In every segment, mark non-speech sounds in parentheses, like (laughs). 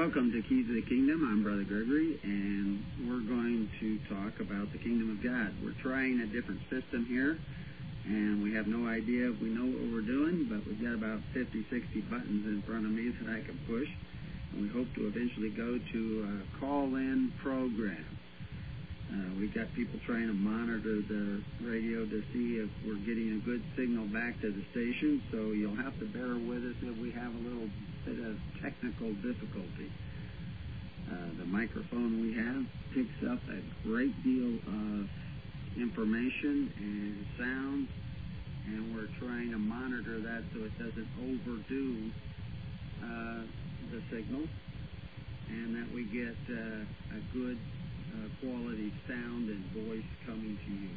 Welcome to Keys of the Kingdom. I'm Brother Gregory, and we're going to talk about the Kingdom of God. We're trying a different system here, and we have no idea if we know what we're doing, but we've got about 50, 60 buttons in front of me that I can push, and we hope to eventually go to a call-in program. Uh, we've got people trying to monitor the radio to see if we're getting a good signal back to the station, so you'll have to bear with us if we have a little bit of technical difficulty. Uh, the microphone we have picks up a great deal of information and sound, and we're trying to monitor that so it doesn't overdo uh, the signal and that we get uh, a good uh, quality sound and voice coming to you.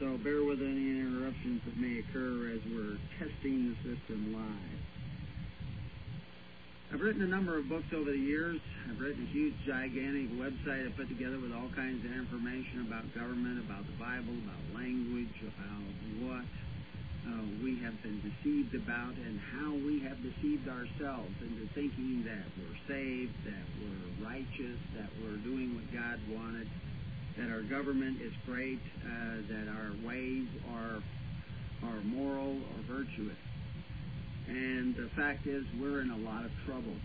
So bear with any interruptions that may occur as we're testing the system live. I've written a number of books over the years. I've written a huge, gigantic website I put together with all kinds of information about government, about the Bible, about language, about what uh, we have been deceived about and how we have deceived ourselves into thinking that we're saved, that we're righteous, that we're doing what God wanted, that our government is great, uh, that our ways are are moral or virtuous. And the fact is, we're in a lot of trouble.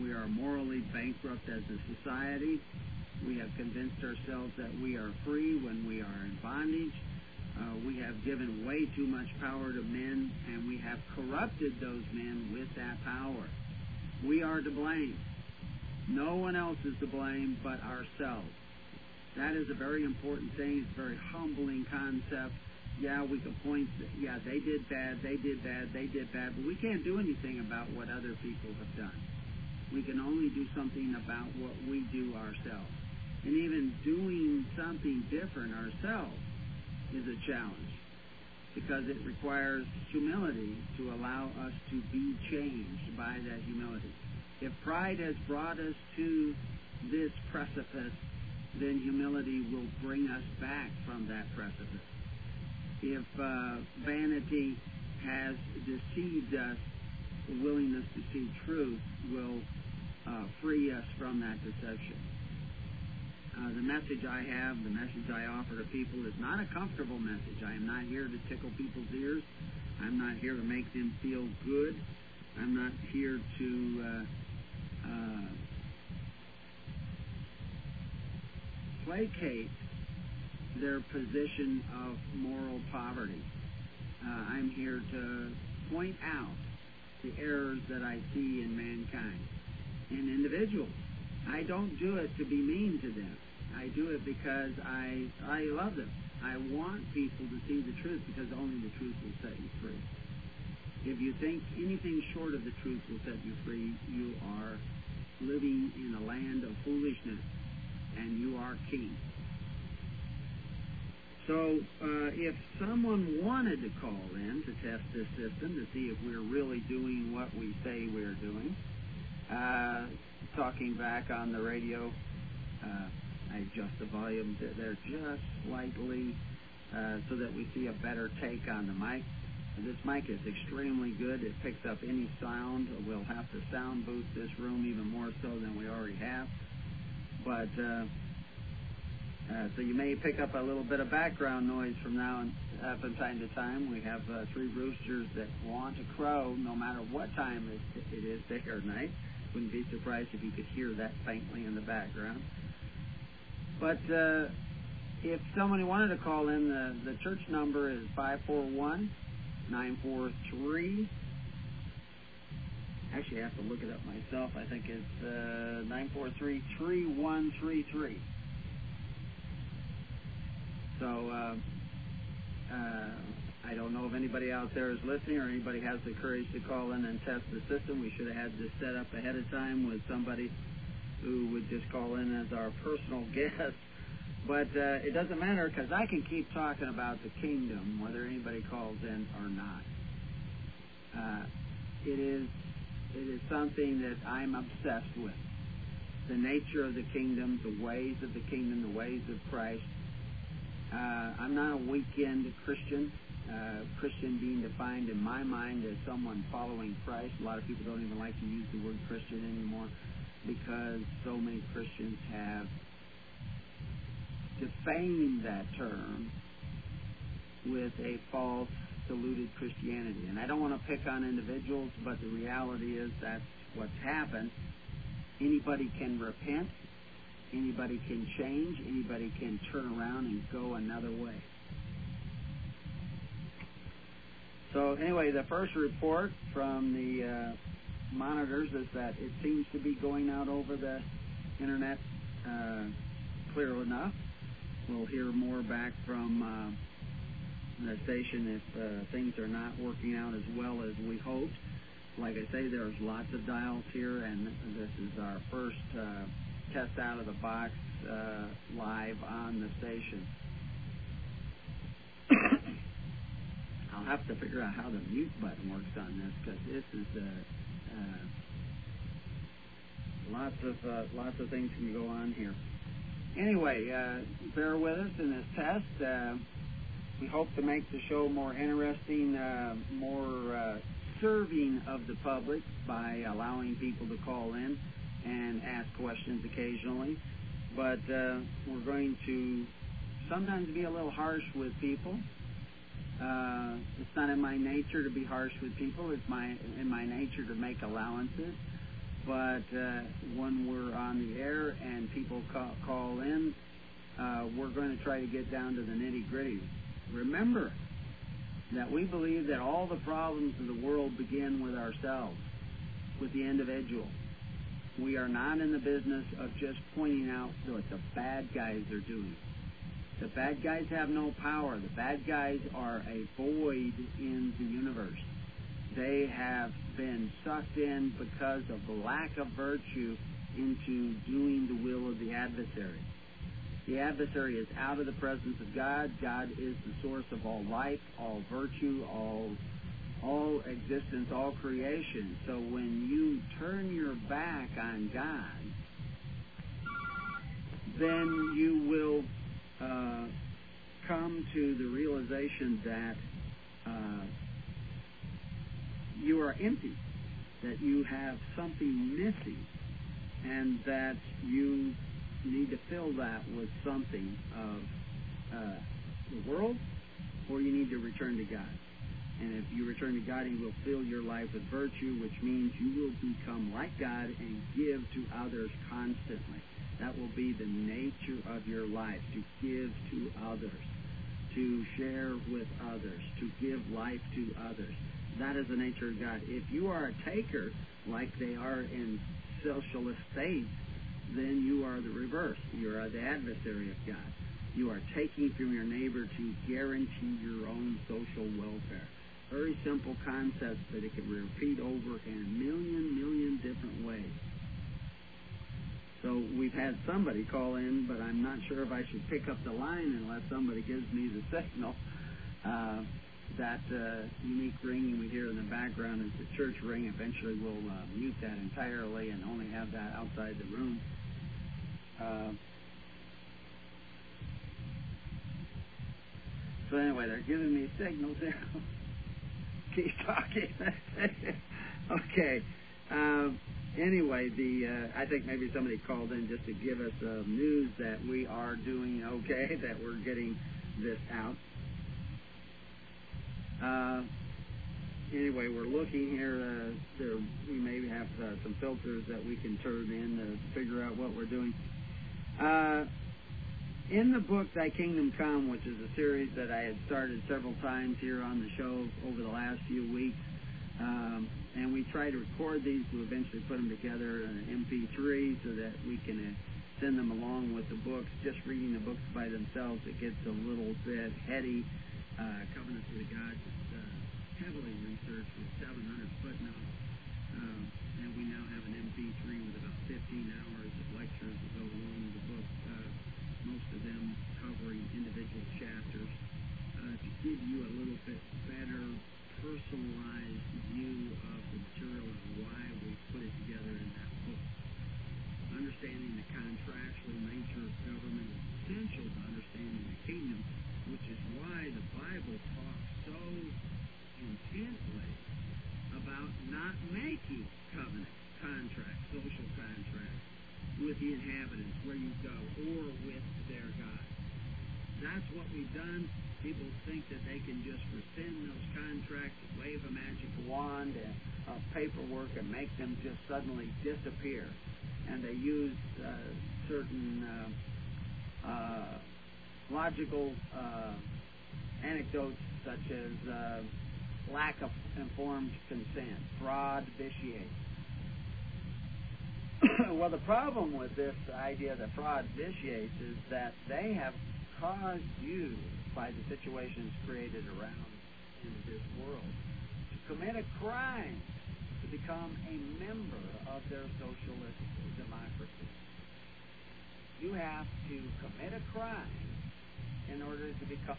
We are morally bankrupt as a society. We have convinced ourselves that we are free when we are in bondage. Uh, we have given way too much power to men, and we have corrupted those men with that power. We are to blame. No one else is to blame but ourselves. That is a very important thing. It's a very humbling concept. Yeah, we can point, yeah, they did bad, they did bad, they did bad, but we can't do anything about what other people have done. We can only do something about what we do ourselves. And even doing something different ourselves is a challenge because it requires humility to allow us to be changed by that humility. If pride has brought us to this precipice, then humility will bring us back from that precipice. If uh, vanity has deceived us, the willingness to see truth will uh, free us from that deception. Uh, the message I have, the message I offer to people is not a comfortable message. I am not here to tickle people's ears. I'm not here to make them feel good. I'm not here to uh, uh, placate their position of moral poverty. Uh, I'm here to point out the errors that I see in mankind, in individuals. I don't do it to be mean to them. I do it because I I love them. I want people to see the truth because only the truth will set you free. If you think anything short of the truth will set you free, you are living in a land of foolishness, and you are king. So, uh, if someone wanted to call in to test this system to see if we're really doing what we say we're doing, uh, talking back on the radio, uh, I adjust the volume there just slightly uh, so that we see a better take on the mic. This mic is extremely good. It picks up any sound. We'll have to sound boost this room even more so than we already have. But uh, so you may pick up a little bit of background noise from now and uh, from time to time. We have uh, three roosters that want to crow no matter what time it, it is, day or night. Wouldn't be surprised if you could hear that faintly in the background. But uh, if somebody wanted to call in, the, the church number is 541 943. Actually, I have to look it up myself. I think it's uh, 943 3133. So, uh, uh, I don't know if anybody out there is listening or anybody has the courage to call in and test the system. We should have had this set up ahead of time with somebody who would just call in as our personal (laughs) guest. But uh, it doesn't matter because I can keep talking about the kingdom whether anybody calls in or not. It is it is something that I'm obsessed with. The nature of the kingdom, the ways of the kingdom, the ways of Christ. Uh, I'm not a weekend Christian. Uh, Christian being defined in my mind as someone following Christ. A lot of people don't even like to use the word Christian anymore because so many Christians have defamed that term with a false, diluted Christianity. And I don't want to pick on individuals, but the reality is that's what's happened. Anybody can repent, anybody can change, anybody can turn around and go another way. So, anyway, the first report from the uh, monitors is that it seems to be going out over the internet uh, clear enough. We'll hear more back from uh, the station if uh, things are not working out as well as we hoped. Like I say, there's lots of dials here, and this is our first uh, test out of the box uh, live on the station. (coughs) I'll have to figure out how the mute button works on this because this is uh, uh, lots of uh, lots of things can go on here. Anyway, uh, bear with us in this test. Uh, we hope to make the show more interesting, more serving of the public by allowing people to call in and ask questions occasionally. But uh, we're going to sometimes be a little harsh with people. Uh, it's not in my nature to be harsh with people. It's my in my nature to make allowances. But uh, when we're on the air and people call, call in, uh, we're going to try to get down to the nitty gritty. Remember that we believe that all the problems of the world begin with ourselves, with the individual. We are not in the business of just pointing out what the bad guys are doing. The bad guys have no power. The bad guys are a void in the universe. They have been sucked in because of the lack of virtue into doing the will of the adversary. The adversary is out of the presence of God. God is the source of all life, all virtue, all all existence, all creation. So when you turn your back on God, then you will uh, come to the realization that uh, you are empty, that you have something missing, and that you need to fill that with something of uh, the world, or you need to return to God. And if you return to God, He will fill your life with virtue, which means you will become like God and give to others constantly. That will be the nature of your life, to give to others, to share with others, to give life to others. That is the nature of God. If you are a taker, like they are in socialist states, then you are the reverse. You are the adversary of God. You are taking from your neighbor to guarantee your own social welfare. Very simple concept that it can repeat over in a million, million different ways. So we've had somebody call in, but I'm not sure if I should pick up the line unless somebody gives me the (laughs) signal. Uh, that uh, unique ringing we hear in the background is the church ring. Eventually, we'll uh, mute that entirely and only have that outside the room. Uh, so anyway, they're giving me signals here. (laughs) Keep (laughs) talking. okay. Um, anyway, the uh, I think maybe somebody called in just to give us uh, news that we are doing okay, (laughs) that we're getting this out. Uh, anyway, we're looking here. Uh, there, we maybe have uh, some filters that we can turn in to figure out what we're doing. Uh, in the book Thy Kingdom Come, which is a series that I had started several times here on the show over the last few weeks, um, and we try to record these to eventually put them together in an MP3 so that we can uh, send them along with the books. Just reading the books by themselves, it gets a little bit heady. Uh, Covenant of the Gods is uh, heavily researched with 700 footnotes, um, and we now have an MP3 with about 15 hours of lectures that go along with the book, uh, most of them covering individual chapters, uh, to give you a little bit better personalized view of the material and why we put it together in that book. Understanding the contractual nature of government is essential to understanding the kingdom which is why the Bible talks so intently about not making covenant contracts, social contracts with the inhabitants where you go or with their God. That's what we've done. People think that they can just rescind those contracts, wave a magic wand and uh, paperwork, and make them just suddenly disappear. And they use uh, certain uh, uh logical uh, anecdotes such as uh, lack of informed consent, fraud, vitiate. (coughs) well, the problem with this idea that fraud vitiates is that they have caused you, by the situations created around in this world, to commit a crime to become a member of their socialist democracy. You have to commit a crime in order to become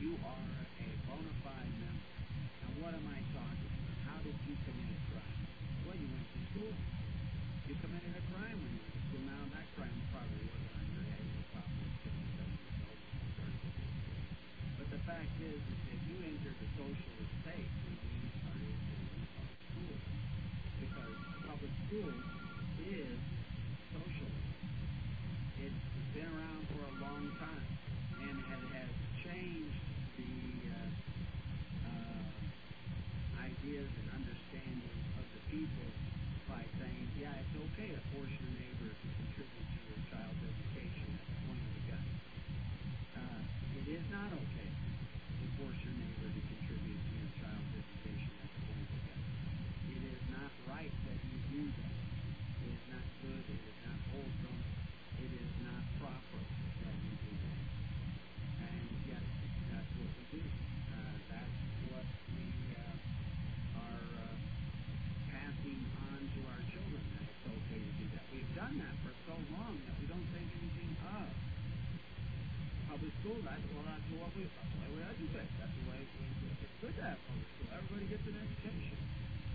you are a bona fide member. Now, what am I talking about? How did you commit a crime? Well, you went to school. You committed a crime when you went to school. Now, that crime probably wasn't on your head. You probably But the fact is, is that you entered the socialist state when you started in public school. Because public school is socialist. It's been around for a long time changed the uh, uh, ideas and understanding of the people by saying, yeah, it's okay to force your neighbor to contribute to your child's education at the point of the gun. Uh, it is not okay to force your neighbor to contribute to your child's education at the point of the gun. It is not right that you do that. It is not good. It is not wholesome. It is not proper that you do that. And yet, that's what we do. Uh, that's what we uh, are uh, passing on to our children. That it's okay to do that. We've done that for so long that we don't think anything of. Public school, that's well, that's what we, that's the way we educate. That's the way we, it's good to have public school. Everybody gets an education.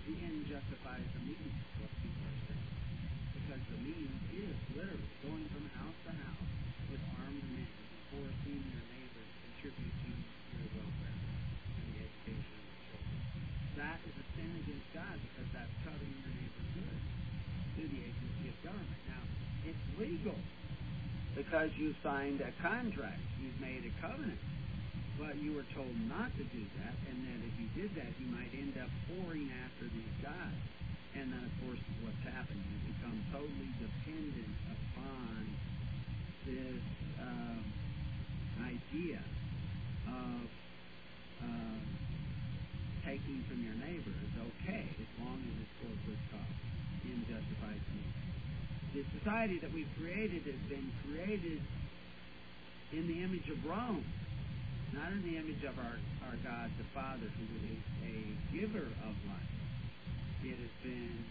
The end justifies the means, what people are saying. Because the means is literally going from house to house with armed men forcing your neighbors to contribute to your welfare and the education of your children. That is a sin against God because that's cutting your neighbor's good to the agency of government. Now, legal because you signed a contract, you've made a covenant. But you were told not to do that, and that if you did that, you might end up whoring after these guys. And then, of course, what's happened? You become totally dependent upon this uh, idea of uh, taking from your neighbor is okay as long as it's for good cause in justified means. The society that we've created has been created in the image of Rome, not in the image of our, our God the Father, who is a giver of life. It has been,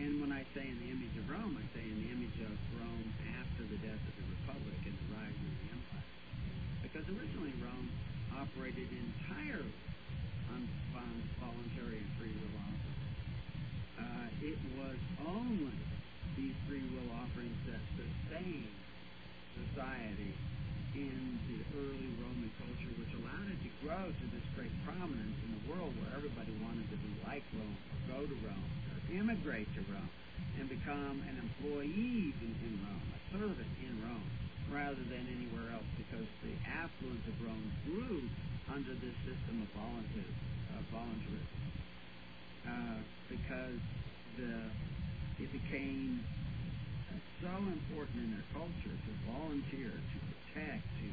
and when I say in the image of Rome, I say in the image of Rome after the death of the Republic and the rise of the Empire. Because originally Rome operated entirely on, voluntary and free will. Uh, it was only free will offerings that sustained society in the early Roman culture, which allowed it to grow to this great prominence in the world where everybody wanted to be like Rome, or go to Rome, or immigrate to Rome, and become an employee in, in Rome, a servant in Rome, rather than anywhere else, because the affluence of Rome grew under this system of voluntarism. Uh, because the it became so important in their culture to volunteer, to protect, to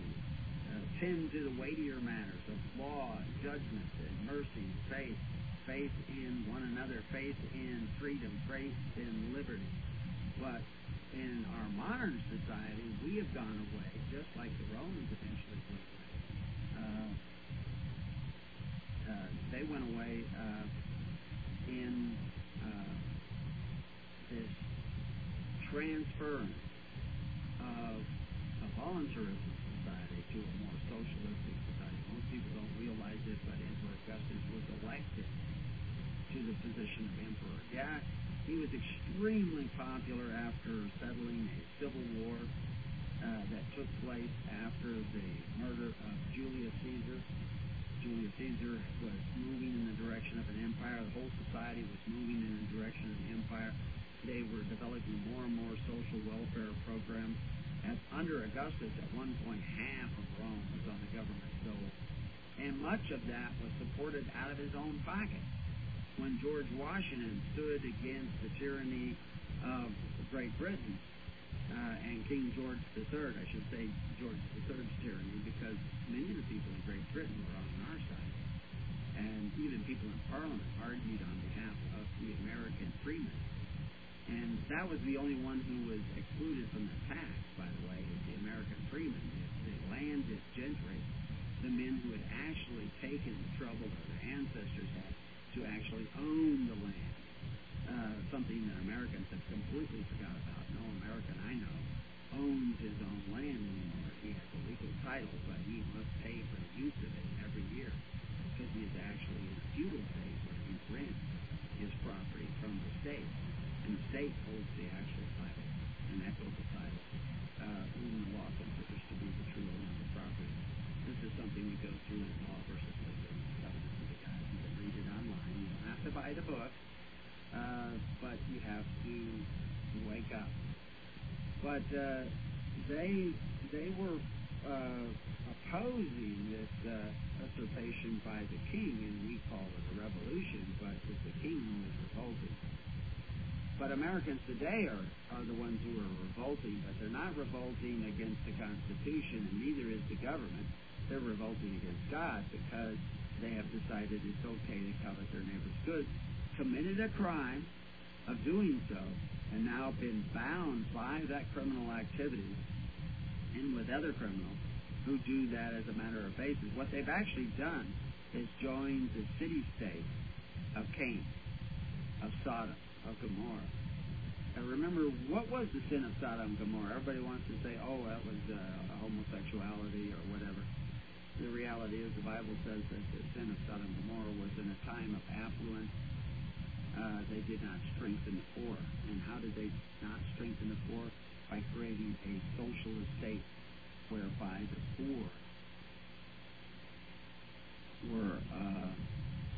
uh, tend to the weightier matters of law, judgment, and mercy, faith, faith in one another, faith in freedom, faith in liberty. But in our modern society, we have gone away, just like the Romans eventually went away. Uh, uh, they went away uh, in uh, this transference of a voluntarism society to a more socialistic society. Most people don't realize it, but Emperor Augustus was elected to the position of emperor. Yeah, he was extremely popular after settling a civil war uh, that took place after the murder of Julius Caesar. Julius Caesar was moving in the direction of an empire. The whole society was moving in the direction of the empire. They were developing more and more social welfare programs. And under Augustus, at one point, half of Rome was on the government dole. And much of that was supported out of his own pocket. When George Washington stood against the tyranny of Great Britain, uh, and King George III, I should say George III's tyranny, because many of the people in Great Britain were on our side. And even people in Parliament argued on behalf of the American freemen. And that was the only one who was excluded from the tax, by the way, is the American freemen, the, the landed gentry, the men who had actually taken the trouble that their ancestors had to actually own the land. Uh, something that Americans have completely forgot about. No American I know owns his own land anymore. He has a legal title, but he must pay for the use of it every year because he is actually in a feudal state where he rents his property from the state. And the state holds the actual title, an equitable title, uh, whom the law considers to be the true owner of the property. This is something we go through in Law versus of the God. You can read it online. You don't have to buy the book. Uh, but you have to wake up. But uh, they they were uh, opposing this uh, usurpation by the king, and we call it a revolution, but the king was revolting. But Americans today are, are the ones who are revolting, but they're not revolting against the Constitution, and neither is the government. They're revolting against God because they have decided it's okay to covet their neighbor's goods committed a crime of doing so and now been bound by that criminal activity and with other criminals who do that as a matter of basis. What they've actually done is joined the city state of Cain, of Sodom, of Gomorrah. Now remember, what was the sin of Sodom and Gomorrah? Everybody wants to say, oh, that was uh, homosexuality or whatever. The reality is the Bible says that the sin of Sodom and Gomorrah was in a time of affluence uh, they did not strengthen the poor. And how did they not strengthen the poor? By creating a socialist state whereby the poor were uh,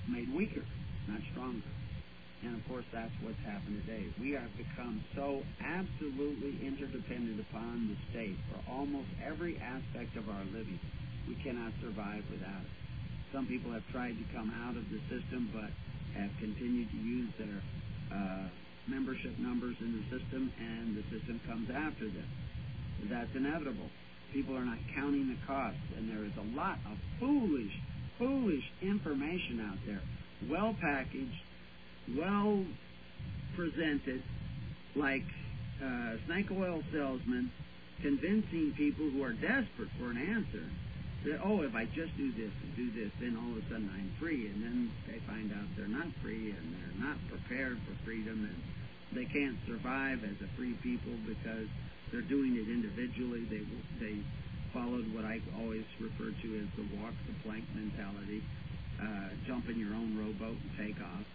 made weaker, not stronger. And of course, that's what's happened today. We have become so absolutely interdependent upon the state for almost every aspect of our living. We cannot survive without it. Some people have tried to come out of the system, but have continued to use their uh, membership numbers in the system, and the system comes after them. That's inevitable. People are not counting the costs, and there is a lot of foolish, foolish information out there, well packaged, well presented, like uh, snake oil salesmen convincing people who are desperate for an answer that, oh, if I just do this and do this, then all of a sudden I'm free. And then they find out they're not free and they're not prepared for freedom and they can't survive as a free people because they're doing it individually. They they followed what I always refer to as the walk the plank mentality, uh, jump in your own rowboat and take off.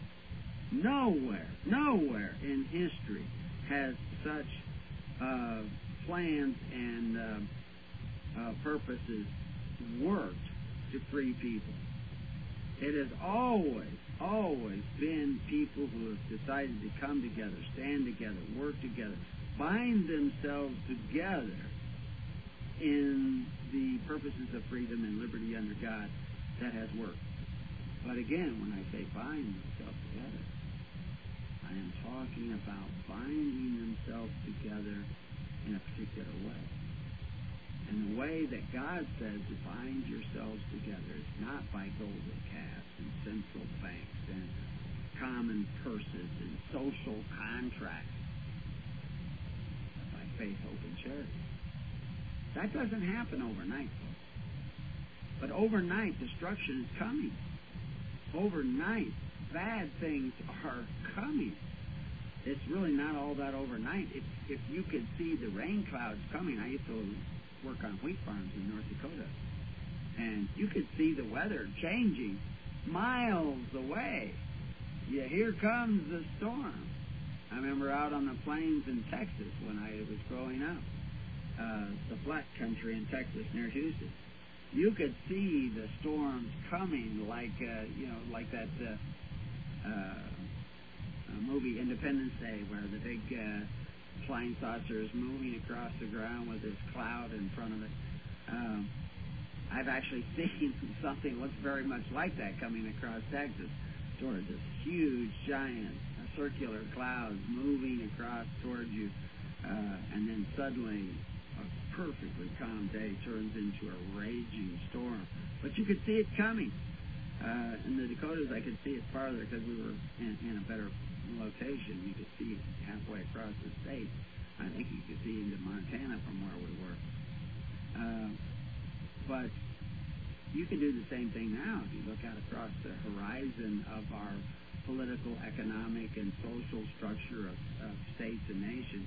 Nowhere, nowhere in history has such uh, plans and uh, uh, purposes worked to free people. It has always, always been people who have decided to come together, stand together, work together, bind themselves together in the purposes of freedom and liberty under God that has worked. But again, when I say bind themselves together, I am talking about binding themselves together in a particular way. And the way that God says to bind yourselves together is not by golden calves and central banks and common purses and social contracts, but by faith, hope, and charity. That doesn't happen overnight. But overnight, destruction is coming. Overnight, bad things are coming. It's really not all that overnight. If if you could see the rain clouds coming, I used to work on wheat farms in North Dakota. And you could see the weather changing miles away. yeah, here comes the storm. I remember out on the plains in Texas when I was growing up, uh, the flat country in Texas near Houston. You could see the storms coming, like uh, you know, like that uh, movie Independence Day, where the big uh, flying saucer is moving across the ground with this cloud in front of it. Um, I've actually (laughs) seen something looks very much like that coming across Texas towards this huge, giant, uh, circular clouds moving across towards you, uh, and then suddenly a perfectly calm day turns into a raging storm. But you could see it coming. Uh, in the Dakotas, I could see it farther because we were in, in a better location. You could see halfway across the state. I think you could see into Montana from where we were. Uh, but you can do the same thing now. If you look out across the horizon of our political, economic, and social structure of, of states and nations,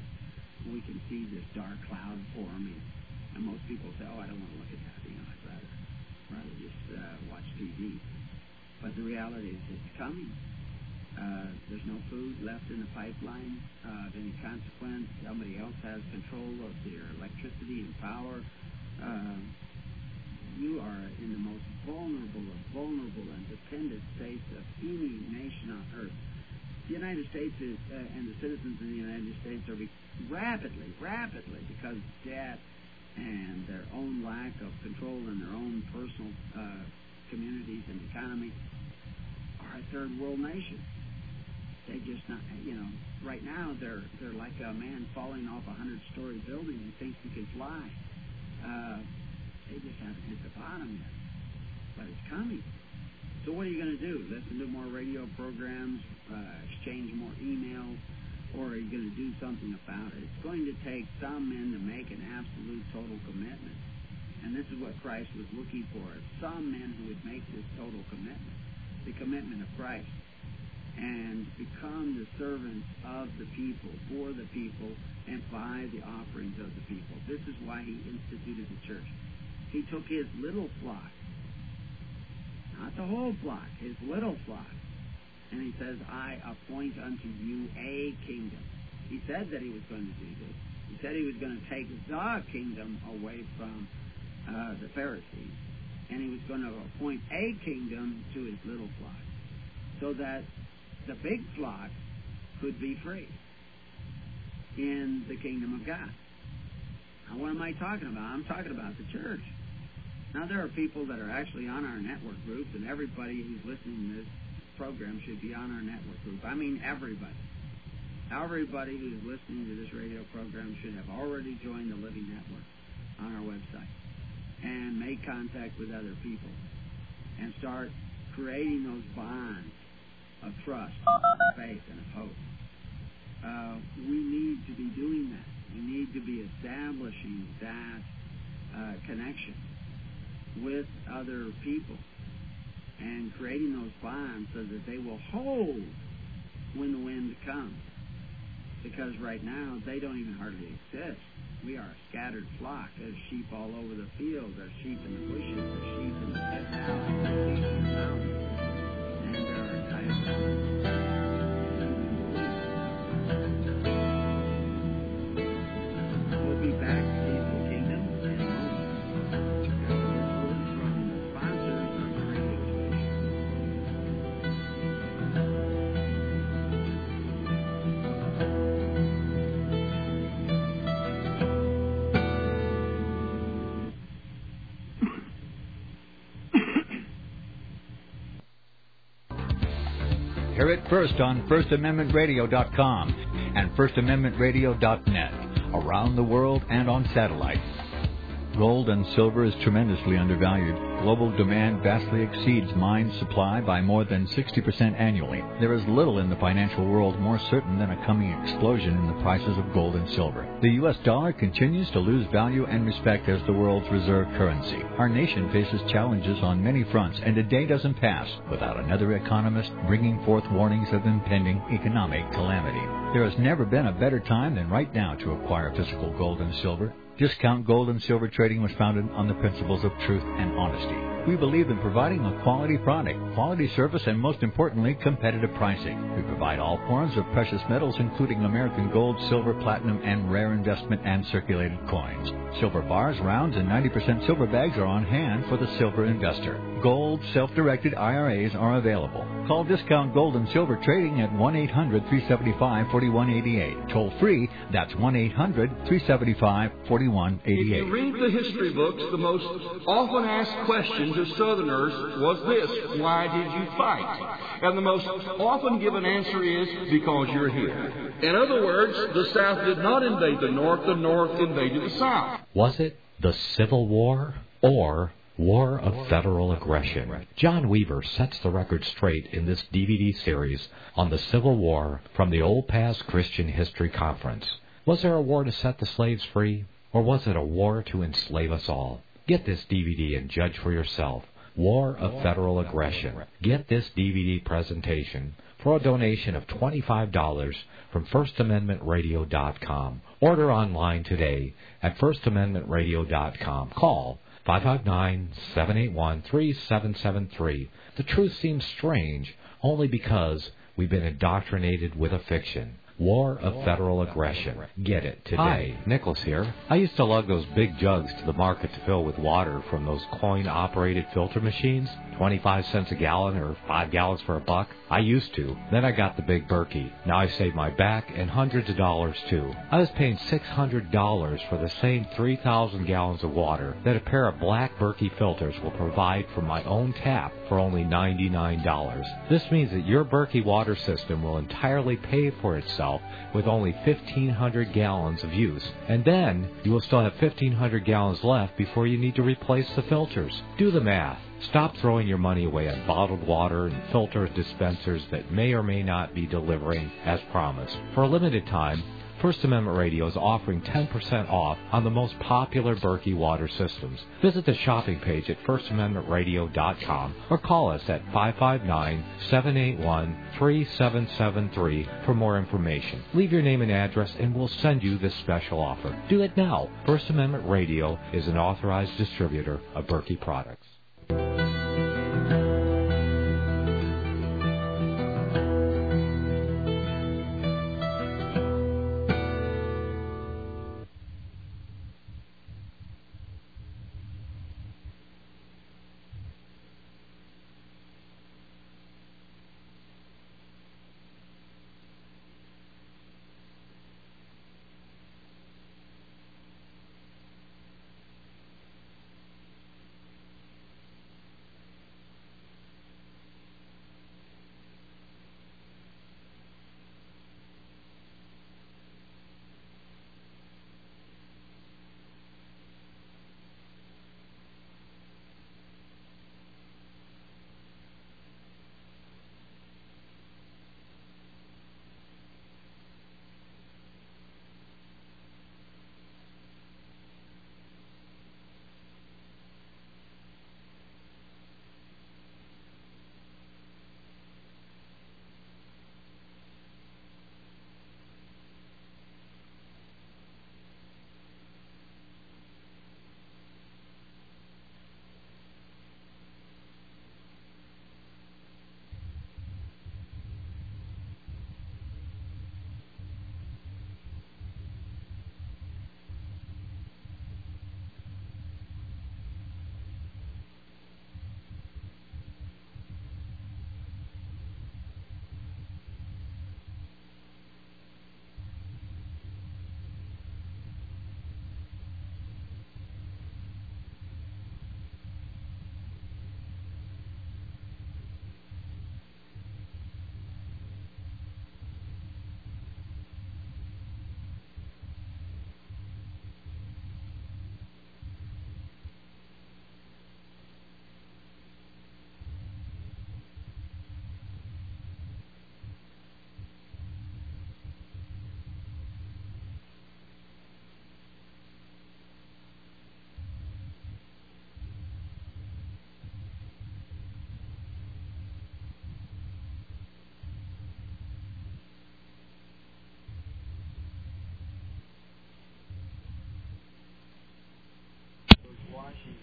we can see this dark cloud forming. And most people say, "Oh, I don't want to look at that. You know, I'd rather rather just uh, watch TV." But the reality is, it's coming. Uh, there's no food left in the pipeline uh, of any consequence. Somebody else has control of their electricity and power. Uh, you are in the most vulnerable of vulnerable and dependent states of any nation on earth. The United States is, uh, and the citizens of the United States are rapidly, rapidly, because debt and their own lack of control in their own personal uh, communities and economy, are a third world nation. They just not, you know, right now they're they're like a man falling off a hundred story building and thinks he can fly. Uh, they just haven't hit the bottom yet. But it's coming. So what are you going to do? Listen to more radio programs, uh, exchange more emails, or are you going to do something about it? It's going to take some men to make an absolute total commitment. And this is what Christ was looking for. Some men who would make this total commitment, the commitment of Christ, and become the servants of the people, for the people, and by the offerings of the people. This is why he instituted the church. He took his little flock, not the whole flock, his little flock, and he says, I appoint unto you a kingdom. He said that he was going to do this. He said he was going to take the kingdom away from uh, the Pharisees, and he was going to appoint a kingdom to his little flock, so that the big flock could be free in the kingdom of God. Now, what am I talking about? I'm talking about the church. Now, there are people that are actually on our network group, and everybody who's listening to this program should be on our network group. I mean, everybody. Everybody who's listening to this radio program should have already joined the Living Network on our website and make contact with other people and start creating those bonds of trust, of faith, and of hope. Uh, we need to be doing that. We need to be establishing that uh, connection with other people and creating those bonds so that they will hold when the wind comes. Because right now they don't even hardly exist. We are a scattered flock. There's sheep all over the field. There's sheep in the bushes. There's sheep in the. There's sheep in the mountains. And there are coyotes. First on FirstAmendmentRadio.com and FirstAmendmentRadio.net, around the world and on satellite. Gold and silver is tremendously undervalued. Global demand vastly exceeds mine supply by more than 60% annually. There is little in the financial world more certain than a coming explosion in the prices of gold and silver. The U.S. dollar continues to lose value and respect as the world's reserve currency. Our nation faces challenges on many fronts, and a day doesn't pass without another economist bringing forth warnings of impending economic calamity. There has never been a better time than right now to acquire physical gold and silver. Discount Gold and Silver Trading was founded on the principles of truth and honesty. We believe in providing a quality product, quality service, and most importantly, competitive pricing. We provide all forms of precious metals, including American gold, silver, platinum, and rare investment and circulated coins. Silver bars, rounds, and 90% silver bags are on hand for the silver investor. Gold self-directed IRAs are available. Call Discount Gold and Silver Trading at 1-800-375-4188. Toll free, that's 1-800-375-4188. If you read the history books, the most often asked question to Southerners was this, why did you fight? And the most often given answer is, because you're here. In other words, the South did not invade the North, the North invaded the South. Was it the Civil War or War of Federal Aggression. John Weaver sets the record straight in this DVD series on the Civil War from the Old Past Christian History Conference. Was there a war to set the slaves free, or was it a war to enslave us all? Get this DVD and judge for yourself. War of Federal Aggression. Get this DVD presentation for a donation of $25 from FirstAmendmentRadio.com. Order online today at FirstAmendmentRadio.com. Call 559-781-3773. The truth seems strange only because we've been indoctrinated with a fiction. War of Federal Aggression. Get it today. Hi, Nicholas here. I used to lug those big jugs to the market to fill with water from those coin operated filter machines. 25 cents a gallon or 5 gallons for a buck. I used to. Then I got the big Berkey. Now I save my back and hundreds of dollars too. I was paying $600 for the same 3,000 gallons of water that a pair of black Berkey filters will provide from my own tap for only $99. This means that your Berkey water system will entirely pay for itself with only 1,500 gallons of use. And then you will still have 1,500 gallons left before you need to replace the filters. Do the math. Stop throwing your money away on bottled water and filter dispensers that may or may not be delivering as promised. For a limited time, First Amendment Radio is offering 10% off on the most popular Berkey water systems. Visit the shopping page at firstamendmentradio.com or call us at 559-781-3773 for more information. Leave your name and address and we'll send you this special offer. Do it now. First Amendment Radio is an authorized distributor of Berkey products.